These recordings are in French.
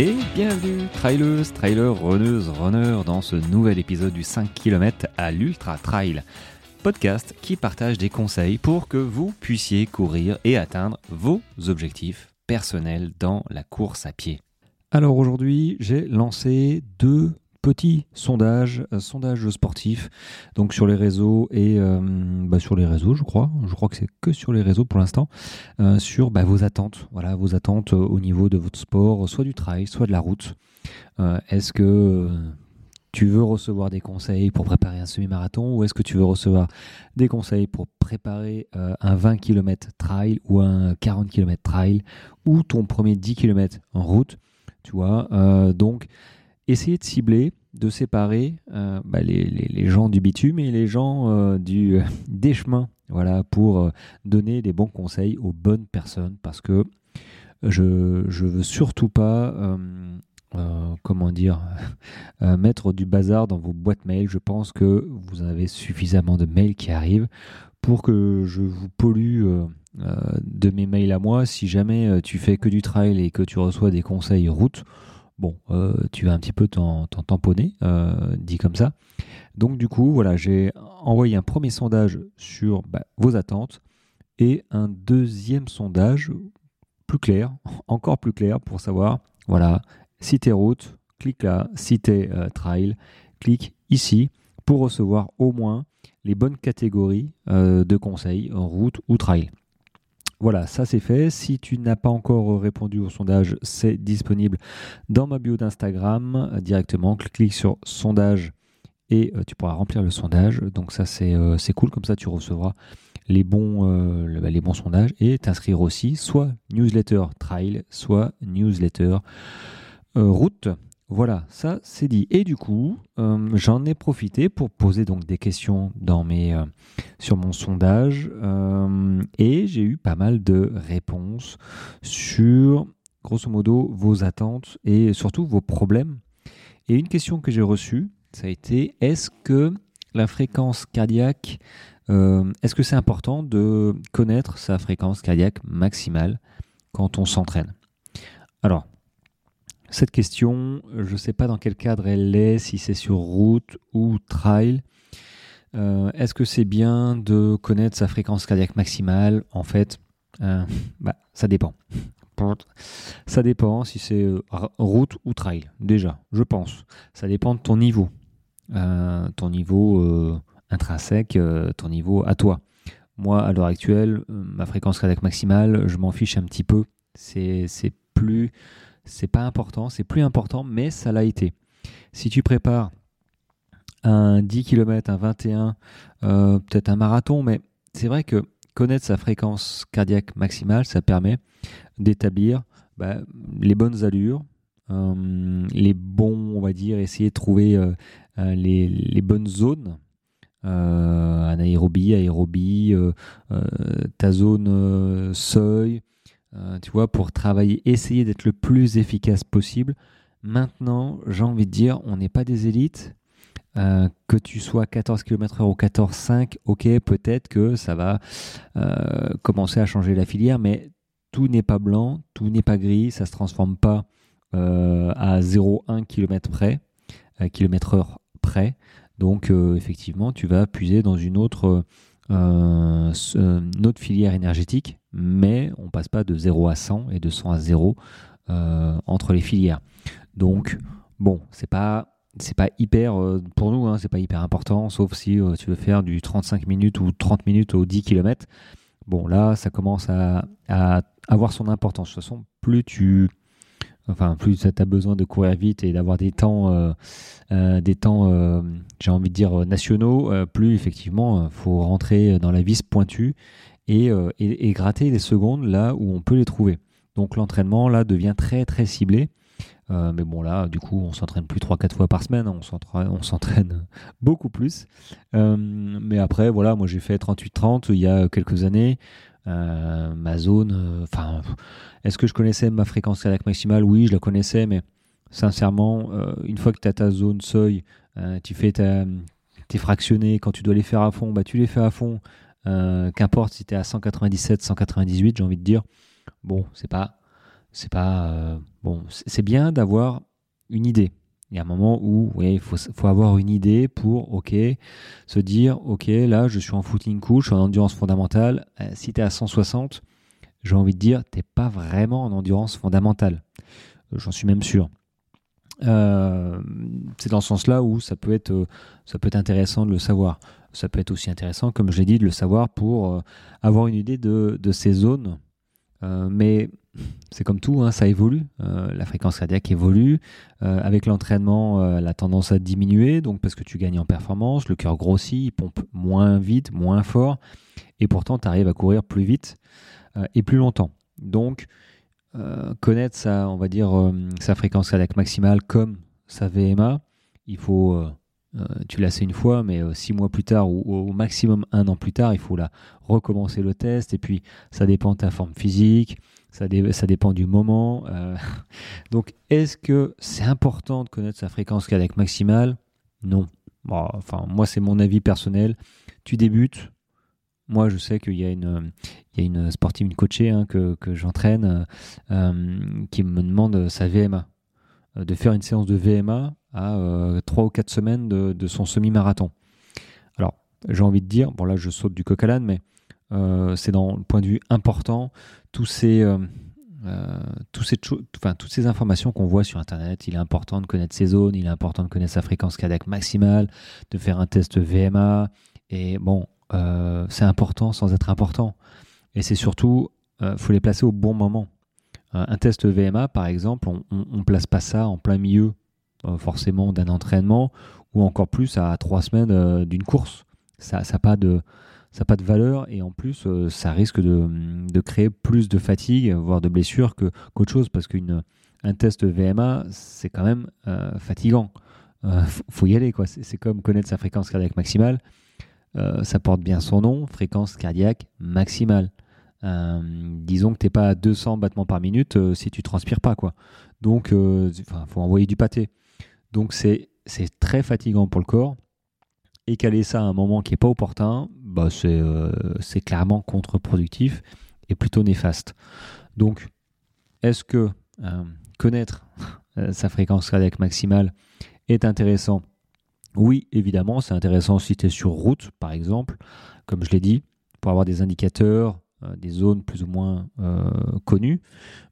Et bienvenue, trailers, trailers, runneuses, runners, dans ce nouvel épisode du 5 km à l'Ultra Trail. Podcast qui partage des conseils pour que vous puissiez courir et atteindre vos objectifs personnels dans la course à pied. Alors aujourd'hui, j'ai lancé deux petit sondage, euh, sondage sportif, donc sur les réseaux et euh, bah, sur les réseaux, je crois. Je crois que c'est que sur les réseaux pour l'instant, euh, sur bah, vos attentes. Voilà, vos attentes au niveau de votre sport, soit du trail, soit de la route. est-ce que tu veux recevoir des conseils pour préparer un semi-marathon ou est-ce que tu veux recevoir des conseils pour préparer un 20 km trail ou un 40 km trail ou ton premier 10 km en route? Tu vois donc essayer de cibler, de séparer euh, bah, les, gens du bitume et les gens euh, du, des chemins, voilà, pour euh, donner des bons conseils aux bonnes personnes, parce que je ne veux surtout pas, comment dire, mettre du bazar dans vos boîtes mail. Je pense que vous avez suffisamment de mails qui arrivent pour que je vous pollue de mes mails à moi. Si jamais tu fais que du trail et que tu reçois des conseils route, bon, euh, tu vas un petit peu t'en tamponner, euh, dit comme ça. Donc du coup, voilà, j'ai envoyé un premier sondage sur bah, vos attentes et un deuxième sondage plus clair, encore plus clair pour savoir, voilà, si t'es route, clique là, si t'es euh, trail, clique ici pour recevoir au moins les bonnes catégories de conseils route ou trail. Voilà, ça c'est fait. Si tu n'as pas encore répondu au sondage, c'est disponible dans ma bio d'Instagram euh, directement. Clique sur sondage et euh, tu pourras remplir le sondage. Donc ça euh, c'est cool, comme ça tu recevras les bons, bah, les bons sondages et t'inscrire aussi soit newsletter trail, soit newsletter route. Voilà, ça c'est dit. Et du coup, euh, j'en ai profité pour poser donc des questions euh, sur mon sondage euh, et j'ai eu pas mal de réponses sur, grosso modo, vos attentes et surtout vos problèmes. Et une question que j'ai reçue, ça a été est-ce que la fréquence cardiaque, est-ce que c'est important de connaître sa fréquence cardiaque maximale quand on s'entraîne? Alors, cette question, je ne sais pas dans quel cadre elle est, si c'est sur route ou trail. Euh, est-ce que c'est bien de connaître sa fréquence cardiaque maximale? En fait, euh, bah, ça dépend. Ça dépend si c'est euh, route ou trail, déjà, je pense. Ça dépend de ton niveau. ton niveau intrinsèque, ton niveau à toi. Moi, à l'heure actuelle, ma fréquence cardiaque maximale, je m'en fiche un petit peu. C'est plus c'est pas important, c'est plus important, mais ça l'a été. Si tu prépares un 10 km, un 21, euh, peut-être un marathon, mais c'est vrai que connaître sa fréquence cardiaque maximale, ça permet d'établir bah, les bonnes allures, euh, les bons, on va dire, essayer de trouver euh, les, bonnes zones. anaérobie, aérobie, ta zone seuil, euh, tu vois, pour travailler, essayer d'être le plus efficace possible. Maintenant, j'ai envie de dire, on n'est pas des élites. Euh, que tu sois 14 km/h ou 14,5, ok, peut-être que ça va euh, commencer à changer la filière, mais tout n'est pas blanc, tout n'est pas gris, ça ne se transforme pas à 0,1 km près, km heure près. Donc, effectivement, tu vas puiser dans une autre euh, notre filière énergétique, mais on passe pas de 0 à 100 et de 100 à 0 euh, entre les filières. Donc, bon, c'est pas c'est pas hyper euh, pour nous hein, c'est pas hyper important sauf si tu veux faire du 35 minutes ou 30 minutes au 10 km bon là ça commence à, avoir son importance de toute façon plus tu as besoin de courir vite et d'avoir des temps, euh, euh, des temps, euh, j'ai envie de dire nationaux, plus effectivement, faut rentrer dans la vis pointue et, et, gratter les secondes là où on peut les trouver. Donc l'entraînement là devient très très ciblé. mais bon là, du coup, on s'entraîne plus 3-4 fois par semaine, on s'entraîne beaucoup plus. mais après, voilà, moi j'ai fait 38-30 il y a quelques années. Euh, ma zone, euh, enfin, est-ce que je connaissais ma fréquence cardiaque maximale? Oui, je la connaissais, mais sincèrement, euh, une fois que tu as ta zone seuil, tu fais ta, tes fractionnés, quand tu dois les faire à fond, bah, tu les fais à fond. Qu'importe si tu es à 197, 198, j'ai envie de dire. Bon, c'est pas c'est pas bon. C'est bien d'avoir une idée. Il y a un moment où il faut, avoir une idée pour ok se dire ok là je suis en footing cool, je suis en endurance fondamentale. si tu es à 160, j'ai envie de dire t'es pas vraiment en endurance fondamentale. J'en suis même sûr. Euh, c'est dans ce sens-là où ça peut, être, euh, ça peut être intéressant de le savoir. Ça peut être aussi intéressant, comme je l'ai dit, de le savoir pour euh, avoir une idée de, ces zones. mais c'est comme tout, hein, ça évolue. la fréquence cardiaque évolue. avec l'entraînement, la tendance à diminuer, donc parce que tu gagnes en performance, le cœur grossit, il pompe moins vite, moins fort, et pourtant tu arrives à courir plus vite et plus longtemps. Donc, euh, connaître sa, on va dire, euh, sa fréquence cardiaque maximale comme sa VMA, il faut, euh, tu l'as fait une fois, mais six mois plus tard ou au maximum un an plus tard, il faut la recommencer le test. Et puis, ça dépend de ta forme physique, ça, dépend du moment. Donc, est-ce que c'est important de connaître sa fréquence cardiaque maximale? Non. enfin, moi, c'est mon avis personnel. Tu débutes, moi, je sais qu'il y a une, y a une sportive, une coachée hein, que, que j'entraîne euh, qui me demande sa VMA, euh, de faire une séance de VMA à euh, 3 ou 4 semaines de, son semi-marathon. Alors, j'ai envie de dire, bon là je saute du coq à l'âne, mais euh, c'est dans le point de vue important, tous ces, enfin, toutes ces informations qu'on voit sur Internet, il est important de connaître ses zones, il est important de connaître sa fréquence cardiaque maximale, de faire un test VMA, et bon, c'est important sans être important. Et c'est surtout, il euh, faut les placer au bon moment. Euh, un test VMA, par exemple, on ne place pas ça en plein milieu euh, forcément d'un entraînement ou encore plus à trois semaines d'une course. Ça n'a pas de pas de valeur et en plus ça risque de, de, créer plus de fatigue, voire de blessures que, qu'autre chose parce qu'un test VMA c'est quand même fatigant. Euh, faut y aller quoi. C'est, comme connaître sa fréquence cardiaque maximale. ça porte bien son nom, fréquence cardiaque maximale. Euh, disons que tu n'es pas à 200 battements par minute euh, si tu transpires pas. quoi. Donc, il euh, faut envoyer du pâté. Donc, c'est très fatigant pour le corps. Et caler ça à un moment qui n'est pas opportun, bah c'est clairement contre-productif et plutôt néfaste. Donc, est-ce que connaître sa fréquence cardiaque maximale est intéressant? Oui, évidemment, c'est intéressant si tu es sur route, par exemple, comme je l'ai dit, pour avoir des indicateurs euh, des zones plus ou moins euh, connues.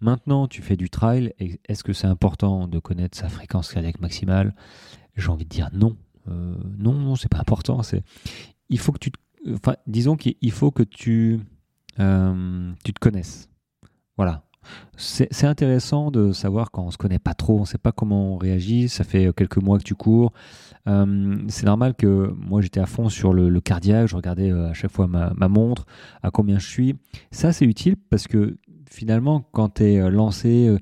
Maintenant, tu fais du trail. Est-ce que c'est important de connaître sa fréquence cardiaque maximale? J'ai envie de dire non. Euh, non, non, c'est pas important. C'est, il faut que tu, enfin, disons qu'il faut que tu, tu te connaisses. Voilà. C'est intéressant de savoir quand on se connaît pas trop, on sait pas comment on réagit. Ça fait quelques mois que tu cours. Euh, c'est normal que moi j'étais à fond sur le, cardiaque, je regardais euh, à chaque fois ma, montre, à combien je suis. Ça c'est utile parce que finalement quand tu es euh, lancé,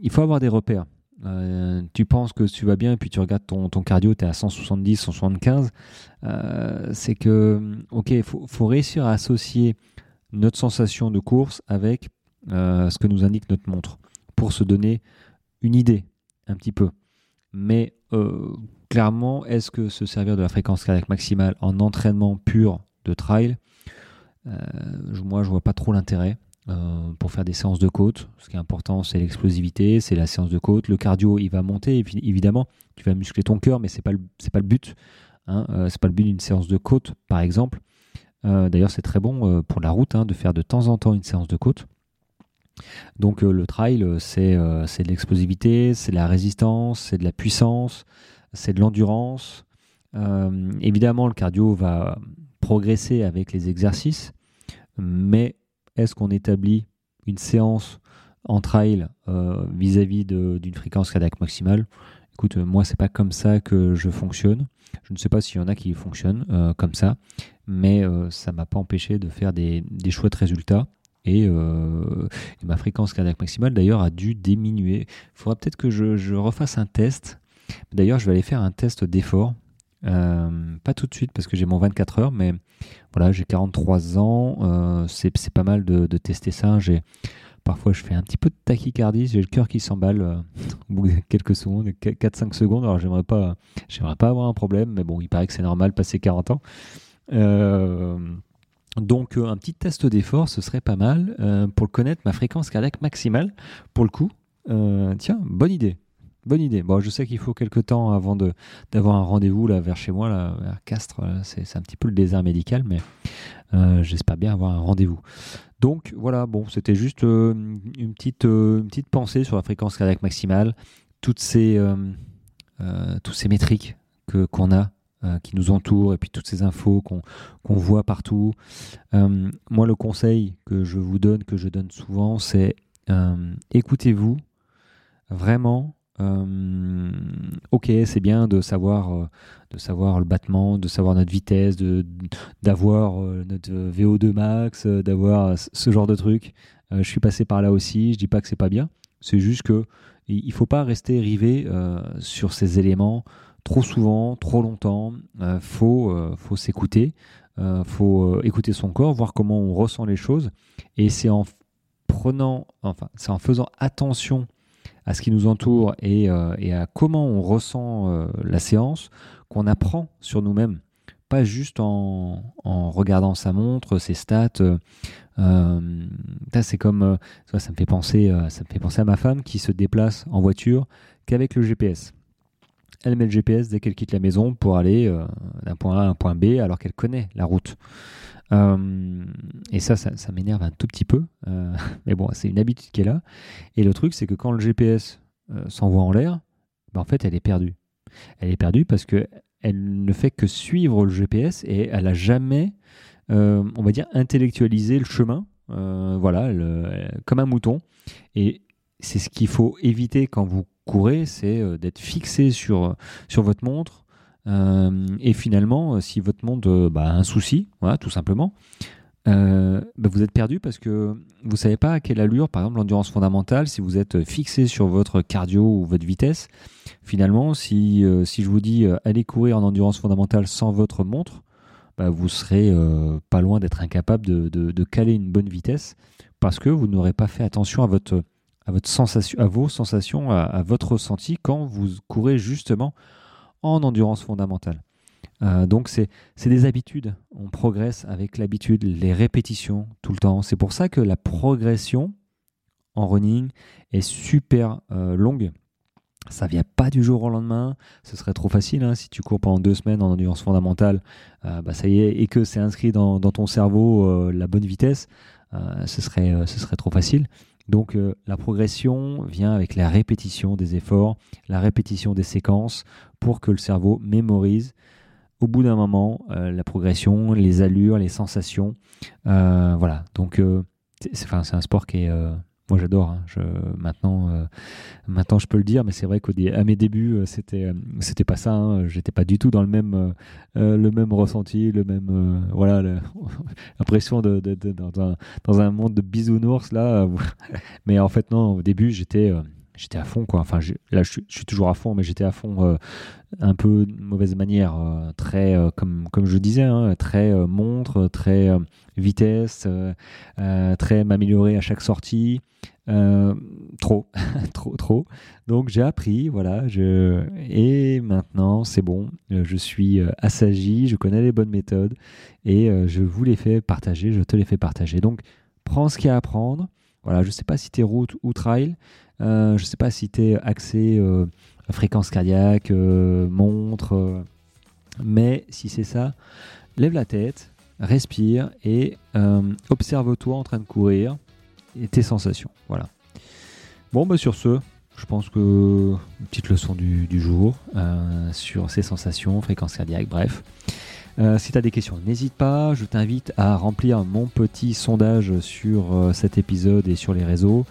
il faut avoir des repères. tu penses que tu vas bien et puis tu regardes ton, ton cardio, tu es à 170, 175. c'est que, ok, il faut, réussir à associer notre sensation de course avec ce que nous indique notre montre pour se donner une idée un petit peu. Mais clairement, est-ce que se servir de la fréquence cardiaque maximale en entraînement pur de trail, euh, moi je vois pas trop l'intérêt. Euh, pour faire des séances de côte. Ce qui est important, c'est l'explosivité, c'est la séance de côte. Le cardio, il va monter, évidemment, tu vas muscler ton cœur, mais c'est pas pas le but. Hein. Euh, c'est pas le but d'une séance de côte, par exemple. D'ailleurs, c'est très bon pour la route hein, de faire de temps en temps une séance de côte. Donc le trail, c'est de l'explosivité, c'est de la résistance, c'est de la puissance, c'est de l'endurance. Euh, évidemment, le cardio va progresser avec les exercices, mais est-ce qu'on établit une séance en trail euh, vis-à-vis d'une fréquence cardiaque maximale? Écoute, moi, c'est pas comme ça que je fonctionne. Je ne sais pas s'il y en a qui fonctionnent euh, comme ça, mais ça m'a pas empêché de faire des, des chouettes résultats. Et, et, ma fréquence cardiaque maximale d'ailleurs a dû diminuer. Il faudra peut-être que je, refasse un test D'ailleurs, je vais aller faire un test d'effort. Euh, pas tout de suite parce que j'ai mon 24 heures, mais voilà, j'ai 43 ans. Euh, c'est pas mal de, tester ça. Parfois, je fais un petit peu de tachycardie, j'ai le cœur qui s'emballe euh, au bout de quelques secondes, 4-5 secondes. Alors, j'aimerais pas, j'aimerais pas avoir un problème, mais bon, il paraît que c'est normal passer 40 ans. Donc un petit test d'effort, ce serait pas mal pour connaître ma fréquence cardiaque maximale. Pour le coup, tiens, bonne idée. Bonne idée. Bon, je sais qu'il faut quelques temps avant de d'avoir un rendez-vous là vers chez moi, là, vers Castres. C'est un petit peu le désert médical, mais euh, j'espère bien avoir un rendez-vous. Donc voilà, bon, c'était juste euh, une, petite, euh, petite pensée sur la fréquence cardiaque maximale, toutes ces, toutes ces métriques que qu'on a qui nous entourent et puis toutes ces infos qu'on voit partout. moi, le conseil que je vous donne, que je donne souvent, c'est écoutez-vous vraiment euh, ok, c'est bien de savoir, euh, de savoir le battement, de savoir notre vitesse, d'avoir euh, notre VO2 max, d'avoir ce genre de truc. je suis passé par là aussi. Je dis pas que c'est pas bien. C'est juste que il faut pas rester rivé sur ces éléments trop souvent, trop longtemps. faut faut s'écouter. faut écouter son corps, voir comment on ressent les choses. Et c'est en prenant, enfin, c'est en faisant attention à ce qui nous entoure et, euh, à comment on ressent euh, la séance qu'on apprend sur nous-mêmes. Pas juste en, regardant sa montre, ses stats. Euh, c'est comme ça me fait penser, ça me fait penser à ma femme qui se déplace en voiture qu'avec le GPS. Elle met le GPS dès qu'elle quitte la maison pour aller d'un point A à un point B alors qu'elle connaît la route. Euh, et ça, ça, m'énerve un tout petit peu. Euh, mais bon, c'est une habitude est là. Et le truc, c'est que quand le GPS euh, s'envoie en l'air, ben, en fait, elle est perdue. Elle est perdue parce que elle ne fait que suivre le GPS et elle n'a jamais, on va dire, intellectualisé le chemin. voilà, comme un mouton. Et c'est ce qu'il faut éviter quand vous courez, c'est d'être fixé sur, sur votre montre, euh, et finalement, euh, si votre monde euh, bah, a un souci, voilà, tout simplement, bah, vous êtes perdu parce que vous ne savez pas à quelle allure, par exemple l'endurance fondamentale, si vous êtes fixé sur votre cardio ou votre vitesse, finalement, si, si je vous dis allez courir en endurance fondamentale sans votre montre, bah, vous serez pas loin d'être incapable de, de, caler une bonne vitesse parce que vous n'aurez pas fait attention à votre à votre sensation, à vos sensations, à votre ressenti quand vous courez justement en endurance fondamentale. Euh, donc c'est des habitudes. On progresse avec l'habitude, les répétitions tout le temps. C'est pour ça que la progression en running est super euh, longue. Ça vient pas du jour au lendemain. Ce serait trop facile hein. si tu cours pendant deux semaines en endurance fondamentale. Euh, bah, ça y est et que c'est inscrit dans, dans, ton cerveau la bonne vitesse. ce serait ce serait trop facile. Donc la progression vient avec la répétition des efforts, la répétition des séquences pour que le cerveau mémorise au bout d'un moment euh, la progression, les allures, les sensations. Euh, voilà, donc euh, c'est un sport qui est... moi j'adore, hein. je, maintenant, maintenant je peux le dire, mais c'est vrai qu'à mes débuts c'était c'était pas ça. Hein. J'étais pas du tout dans le même le même ressenti, le même voilà l'impression de, dans, un, dans un monde de bisounours là. mais en fait non, au début j'étais j'étais à fond quoi. Enfin, là, je suis, toujours à fond, mais j'étais à fond euh, un peu de mauvaise manière, euh, très euh, comme comme je disais, hein, très montre, très vitesse, très m'améliorer à chaque sortie. trop, trop, trop. Donc j'ai appris, voilà. Je... Et maintenant, c'est bon. Je suis assagi, je connais les bonnes méthodes et je vous les fais partager, je te les fais partager. Donc prends ce qu'il y a à apprendre. Voilà, je ne sais pas si tu es route ou trail, euh, je ne sais pas si tu es euh, fréquence cardiaque, euh, montre, mais si c'est ça, lève la tête, respire et observe-toi en train de courir et tes sensations. Voilà. Bon, bah sur ce, je pense que petite leçon du, du jour sur ces sensations, fréquence cardiaque, bref. Si tu des questions, n'hésite pas. Je t'invite à remplir mon petit sondage sur cet épisode et sur les réseaux.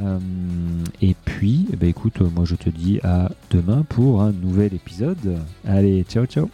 Euh, et puis, eh ben, écoute, moi je te dis à demain pour un nouvel épisode. Allez, ciao ciao